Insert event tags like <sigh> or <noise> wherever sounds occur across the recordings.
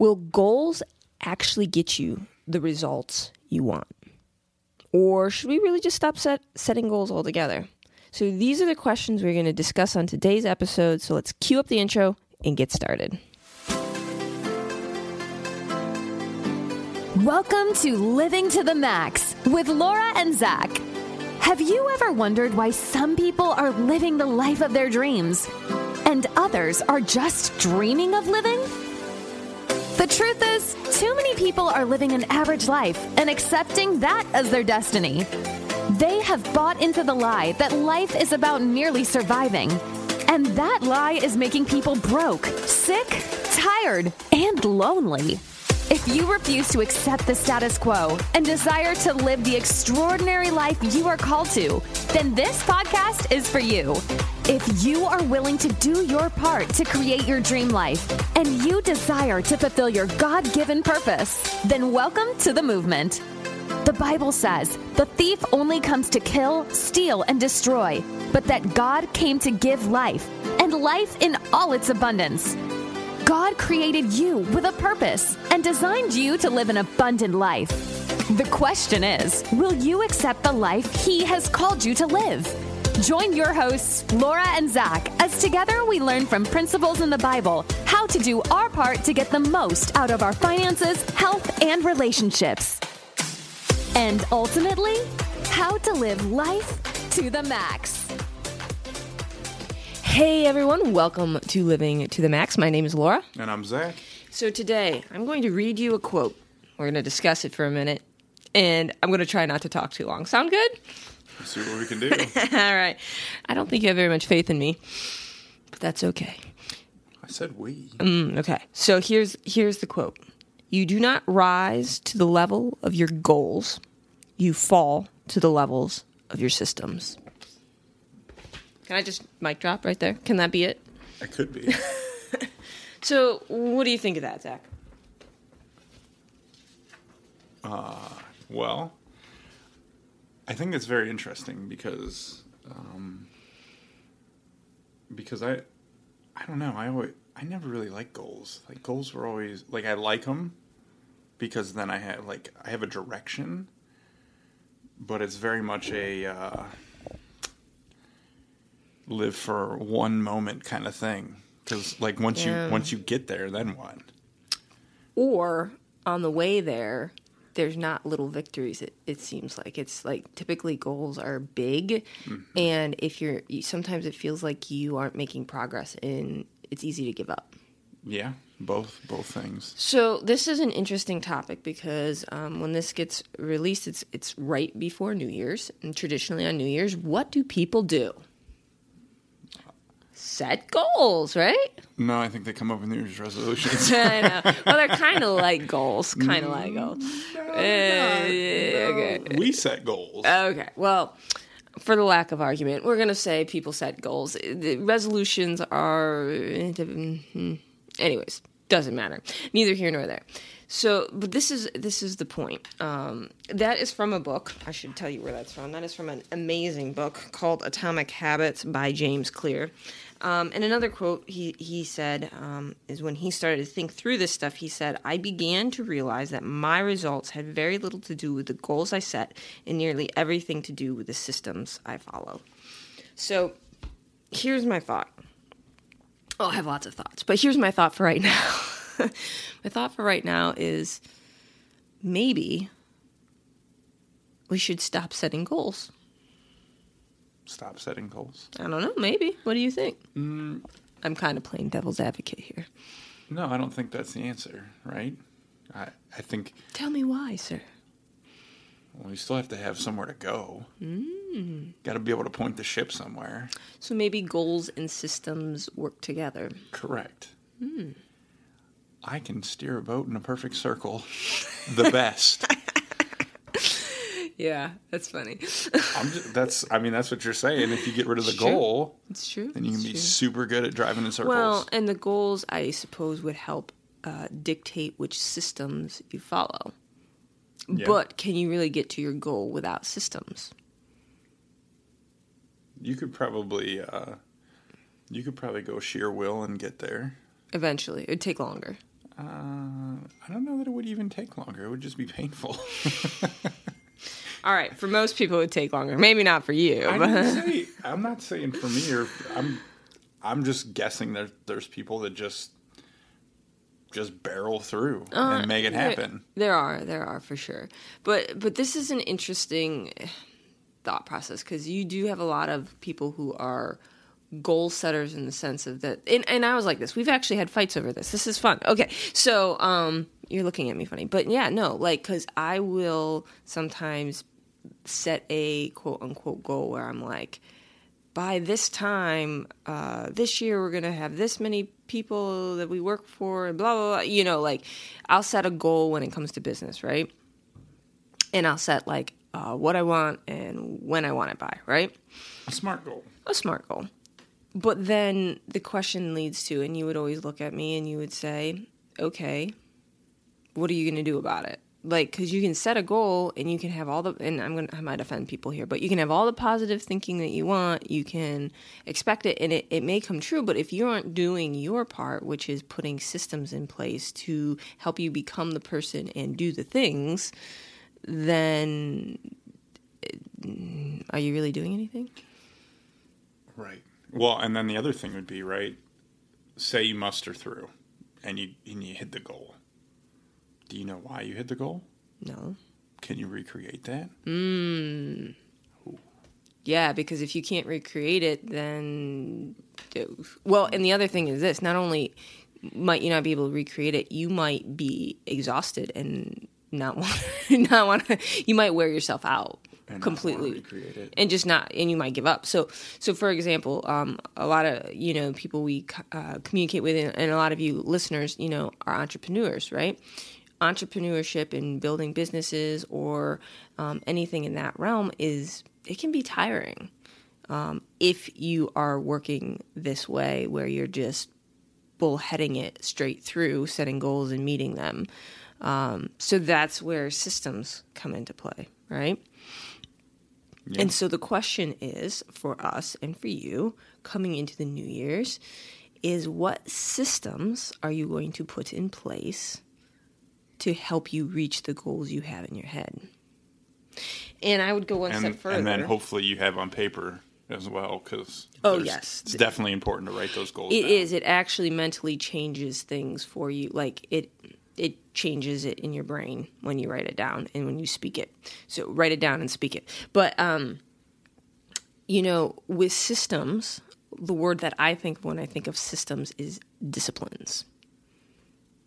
Will goals actually get you the results you want? Or should we really just stop set, setting goals altogether? So, these are the questions we're going to discuss on today's episode. So, let's cue up the intro and get started. Welcome to Living to the Max with Laura and Zach. Have you ever wondered why some people are living the life of their dreams and others are just dreaming of living? The truth is, too many people are living an average life and accepting that as their destiny. They have bought into the lie that life is about merely surviving. And that lie is making people broke, sick, tired, and lonely. If you refuse to accept the status quo and desire to live the extraordinary life you are called to, then this podcast is for you. If you are willing to do your part to create your dream life and you desire to fulfill your God given purpose, then welcome to the movement. The Bible says the thief only comes to kill, steal, and destroy, but that God came to give life, and life in all its abundance. God created you with a purpose and designed you to live an abundant life. The question is will you accept the life He has called you to live? Join your hosts, Laura and Zach, as together we learn from principles in the Bible how to do our part to get the most out of our finances, health, and relationships. And ultimately, how to live life to the max. Hey everyone, welcome to Living to the Max. My name is Laura. And I'm Zach. So today I'm going to read you a quote. We're going to discuss it for a minute, and I'm going to try not to talk too long. Sound good? Let's see what we can do. <laughs> All right. I don't think you have very much faith in me, but that's okay. I said we. Mm, okay. So here's here's the quote. You do not rise to the level of your goals. You fall to the levels of your systems. Can I just mic drop right there? Can that be it? It could be. <laughs> So, what do you think of that, Zach? well, I think it's very interesting because, um, because I, I don't know. I always, I never really liked goals. Like goals were always like I like them because then I have like I have a direction, but it's very much a uh, live for one moment kind of thing. Because like once Yeah. you once you get there, then what? Or on the way there, there's not little victories. It, it seems like it's like typically goals are big, and if you're you, sometimes it feels like you aren't making progress, and it's easy to give up. Yeah, both both things. So this is an interesting topic because um, when this gets released, it's it's right before New Year's, and traditionally on New Year's, what do people do? Set goals, right? No, I think they come up with New Year's resolutions. <laughs> I know. <laughs> Well, they're kind of like goals, kind of like goals. Uh, okay. we set goals. Okay. Well, for the lack of argument, we're going to say people set goals. The resolutions are. Anyways, doesn't matter. Neither here nor there. So, but this is this is the point. Um, that is from a book. I should tell you where that's from. That is from an amazing book called Atomic Habits by James Clear. Um, and another quote he he said um, is when he started to think through this stuff. He said, "I began to realize that my results had very little to do with the goals I set, and nearly everything to do with the systems I follow." So, here's my thought. Oh, I have lots of thoughts, but here's my thought for right now. <laughs> my thought for right now is maybe we should stop setting goals. Stop setting goals. I don't know. Maybe. What do you think? I'm kind of playing devil's advocate here. No, I don't think that's the answer, right? I I think Tell me why, sir. well, you still have to have somewhere to go. Mm. Got to be able to point the ship somewhere. So maybe goals and systems work together. Correct. I can steer a boat in a perfect circle, <laughs> the best. <laughs> Yeah, that's funny. I'm just, that's I mean that's what you're saying. If you get rid of the It's true. goal, it's true. then you can it's be true. super good at driving in circles. Well, and the goals, I suppose, would help uh, dictate which systems you follow. Yeah. But can you really get to your goal without systems? you could probably uh, you could probably go sheer will and get there. Eventually, it would take longer. Uh, I don't know that it would even take longer. It would just be painful. <laughs> All right, for most people, it would take longer. Maybe not for you. I <laughs> I'm not saying for me or I'm I'm just guessing there there's people that just just barrel through and make it happen. There, there are, there are for sure. But but this is an interesting thought process because you do have a lot of people who are goal setters in the sense of that. And, and I was like this. We've actually had fights over this. This is fun. Okay, so um, you're looking at me funny, but yeah, no, like because I will sometimes set a quote unquote goal where I'm like. By this time, uh, this year, we're going to have this many people that we work for, and blah, blah, blah. You know, like, I'll set a goal when it comes to business, right? and I'll set like uh, what I want and when I want it by, right? A smart goal. A smart goal. But then the question leads to, and you would always look at me and you would say, okay, what are you going to do about it? Like, because you can set a goal and you can have all the, and I'm to, I might offend people here, but you can have all the positive thinking that you want. You can expect it and it, it may come true. But if you aren't doing your part, which is putting systems in place to help you become the person and do the things, then uh, are you really doing anything? Right. Well, and then the other thing would be, right, say you muster through and you and you hit the goal. Do you know why you hit the goal? No. Can you recreate that? Yeah, because if you can't recreate it, then well, and the other thing is this: not only might you not be able to recreate it, you might be exhausted and not <laughs> want not want to. You might wear yourself out And completely wanna recreate it. and just not and you might give up so so for example um, a lot of you know people we uh, communicate with and a lot of you listeners you know are entrepreneurs right entrepreneurship and building businesses or um, anything in that realm is it can be tiring um, if you are working this way where you're just bullheading it straight through setting goals and meeting them um, so that's where systems come into play right Yeah. and so the question is for us and for you coming into the New Year's is what systems are you going to put in place to help you reach the goals you have in your head? And I would go one step further. and then hopefully you have on paper as well because Oh, yes. it's definitely important to write those goals It down. is. It actually mentally changes things for you. Like it it changes it in your brain when you write it down and when you speak it. So write it down and speak it. But um you know, with systems, the word that I think when I think of systems is disciplines.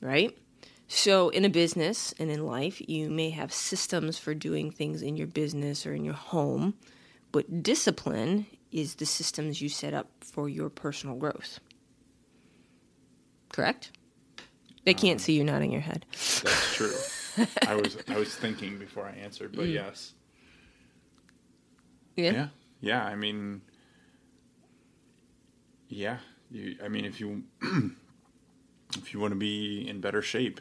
Right? So in a business and in life, you may have systems for doing things in your business or in your home, but discipline is the systems you set up for your personal growth. Correct? They can't um, see you nodding your head. That's true. <laughs> I was I was thinking before I answered, but mm. yes. Yeah. Yeah. Yeah, I mean Yeah. You I mean if you <clears throat> if you want to be in better shape,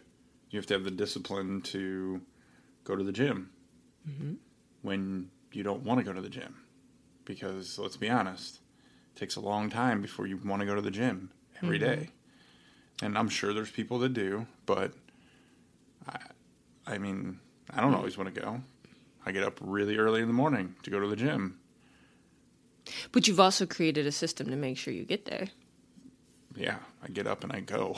you have to have the discipline to go to the gym mm-hmm. when you don't want to go to the gym. Because let's be honest, it takes a long time before you want to go to the gym every mm-hmm. day. And I'm sure there's people that do, but I I mean, I don't always want to go. I get up really early in the morning to go to the gym. But you've also created a system to make sure you get there. Yeah, I get up and I go.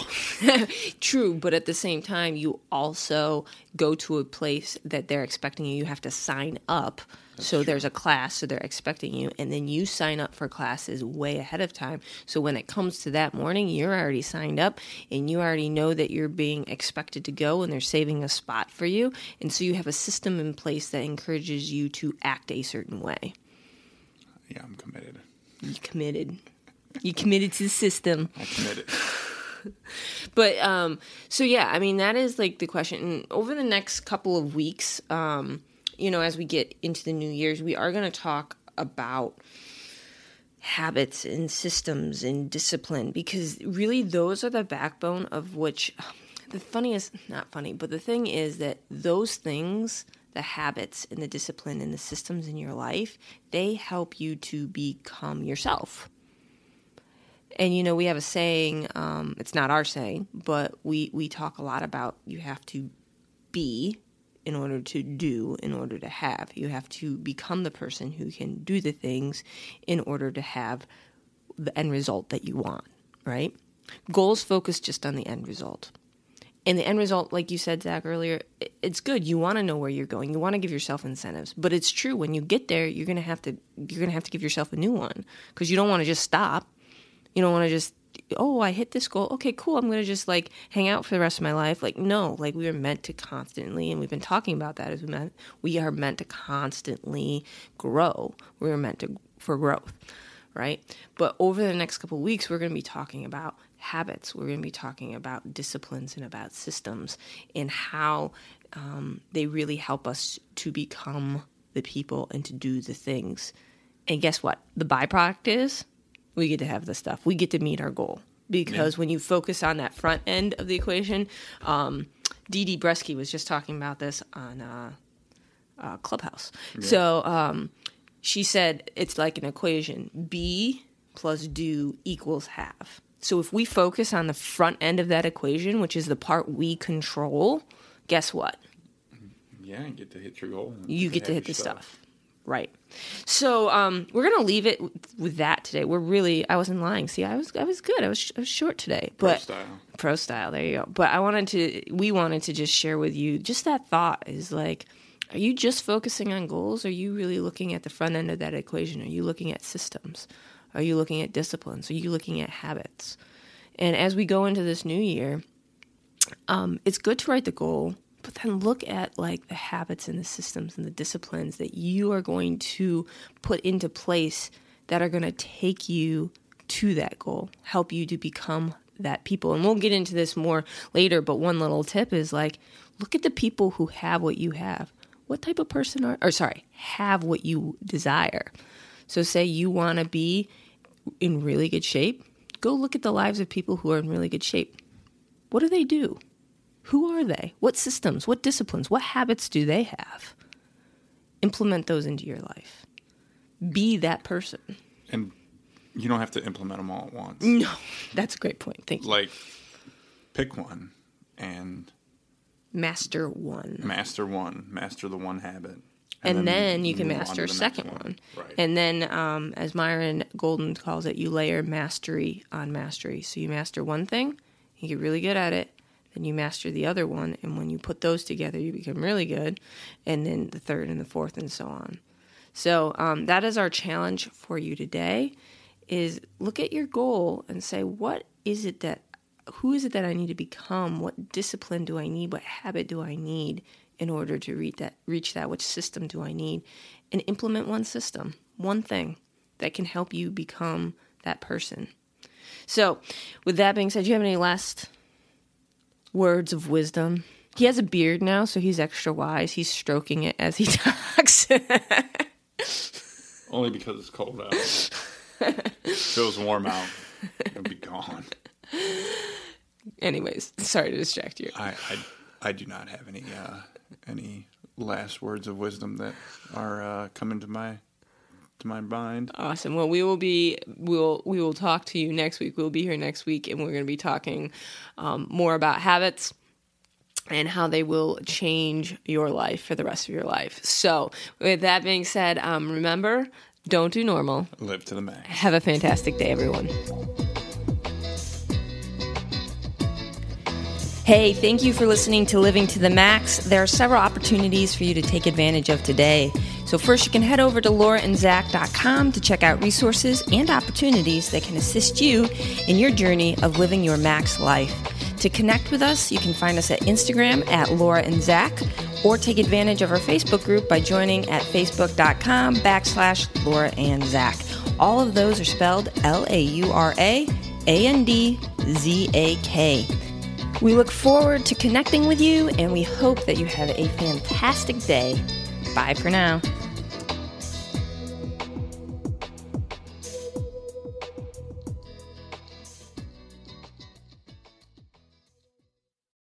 <laughs> True, but at the same time, you also go to a place that they're expecting you. You have to sign up. so there's a class, so they're expecting you, and then you sign up for classes way ahead of time. So when it comes to that morning, you're already signed up and you already know that you're being expected to go and they're saving a spot for you. And so you have a system in place that encourages you to act a certain way. Yeah, I'm committed. You committed. You committed to the system. I committed. <laughs> But um, so yeah, I mean that is like the question. And over the next couple of weeks, um, you know, as we get into the new year's, we are going to talk about habits and systems and discipline because really those are the backbone of which the funniest not funny but the thing is that those things the habits and the discipline and the systems in your life they help you to become yourself and you know we have a saying um, it's not our saying but we we talk a lot about you have to be in order to do, in order to have. You have to become the person who can do the things in order to have the end result that you want, right? Goals focus just on the end result. And the end result, like you said, Zach, earlier, it's good. You want to know where you're going. You want to give yourself incentives. But it's true when you get there, you're gonna have to you're gonna have to give yourself a new one because you don't want to just stop. You don't want to just oh I hit this goal. Okay, cool. I'm gonna just like hang out for the rest of my life. Like no, like we are meant to constantly, and we've been talking about that as we meant we are meant to constantly grow. We are meant to for growth right? But over the next couple weeks, we're going to be talking about habits. We're going to be talking about disciplines and about systems and how um, they really help us to become the people and to do the things. And guess what? The byproduct is we get to have the stuff. We get to meet our goal because yeah. when you focus on that front end of the equation, um, Dee Dee Bresky was just talking about this on uh, uh, Clubhouse. Yeah. So um, she said it's like an equation be plus do equals have. So if we focus on the front end of that equation, which is the part we control, guess what? Yeah, you get to hit your goal. You get to hit the stuff. stuff. Right. So um, we're gonna leave it with that today. We're really I wasn't lying. See, I was I was good. I was, I was short today, but pro style. Pro style. There you go. But I wanted to. We wanted to just share with you just that thought is like are you just focusing on goals? Are you really looking at the front end of that equation? Are you looking at systems? Are you looking at disciplines? Are you looking at habits? And as we go into this new year, um, it's good to write the goal, but then look at like the habits and the systems and the disciplines that you are going to put into place that are going to take you to that goal, help you to become that people. And we'll get into this more later, but one little tip is like look at the people who have what you have what type of person are, or sorry, have what you desire. So, say you want to be in really good shape, go look at the lives of people who are in really good shape. What do they do? Who are they? What systems, what disciplines, what habits do they have? Implement those into your life. Be that person. And you don't have to implement them all at once. No, <laughs> that's a great point. Thank you. Like, pick one and master one. Master one. Master the one habit. And, and then, then, you can master a second one. one. Right. And then, um, as Myron Golden calls it, you layer mastery on mastery. So you master one thing, you get really good at it, then you master the other one, and when you put those together, you become really good, and then the third and the fourth, and so on. So um, that is our challenge for you today: is look at your goal and say, what is it that who is it that I need to become? What discipline do I need? What habit do I need in order to reach that? Reach that? Which system do I need? And implement one system, one thing that can help you become that person. So, with that being said, do you have any last words of wisdom? He has a beard now, so he's extra wise. He's stroking it as he <laughs> talks. Only because it's cold out. if it was warm out, it'd be gone. Anyways, sorry to distract you. I, I, I do not have any uh, any last words of wisdom that are uh, coming to my to my mind. Awesome. Well, we will be we'll we will talk to you next week. We'll be here next week, and we're going to be talking um, more about habits and how they will change your life for the rest of your life. So, with that being said, um, remember, don't do normal. Live to the max. Have a fantastic day, everyone. Hey, thank you for listening to Living to the Max. There are several opportunities for you to take advantage of today. So, first, you can head over to lauraandzack.com to check out resources and opportunities that can assist you in your journey of living your max life. To connect with us, you can find us at Instagram at Laura and Zack or take advantage of our Facebook group by joining at facebook.com backslash Laura and Zack. All of those are spelled L A U R A A N D Z A K. We look forward to connecting with you and we hope that you have a fantastic day. Bye for now.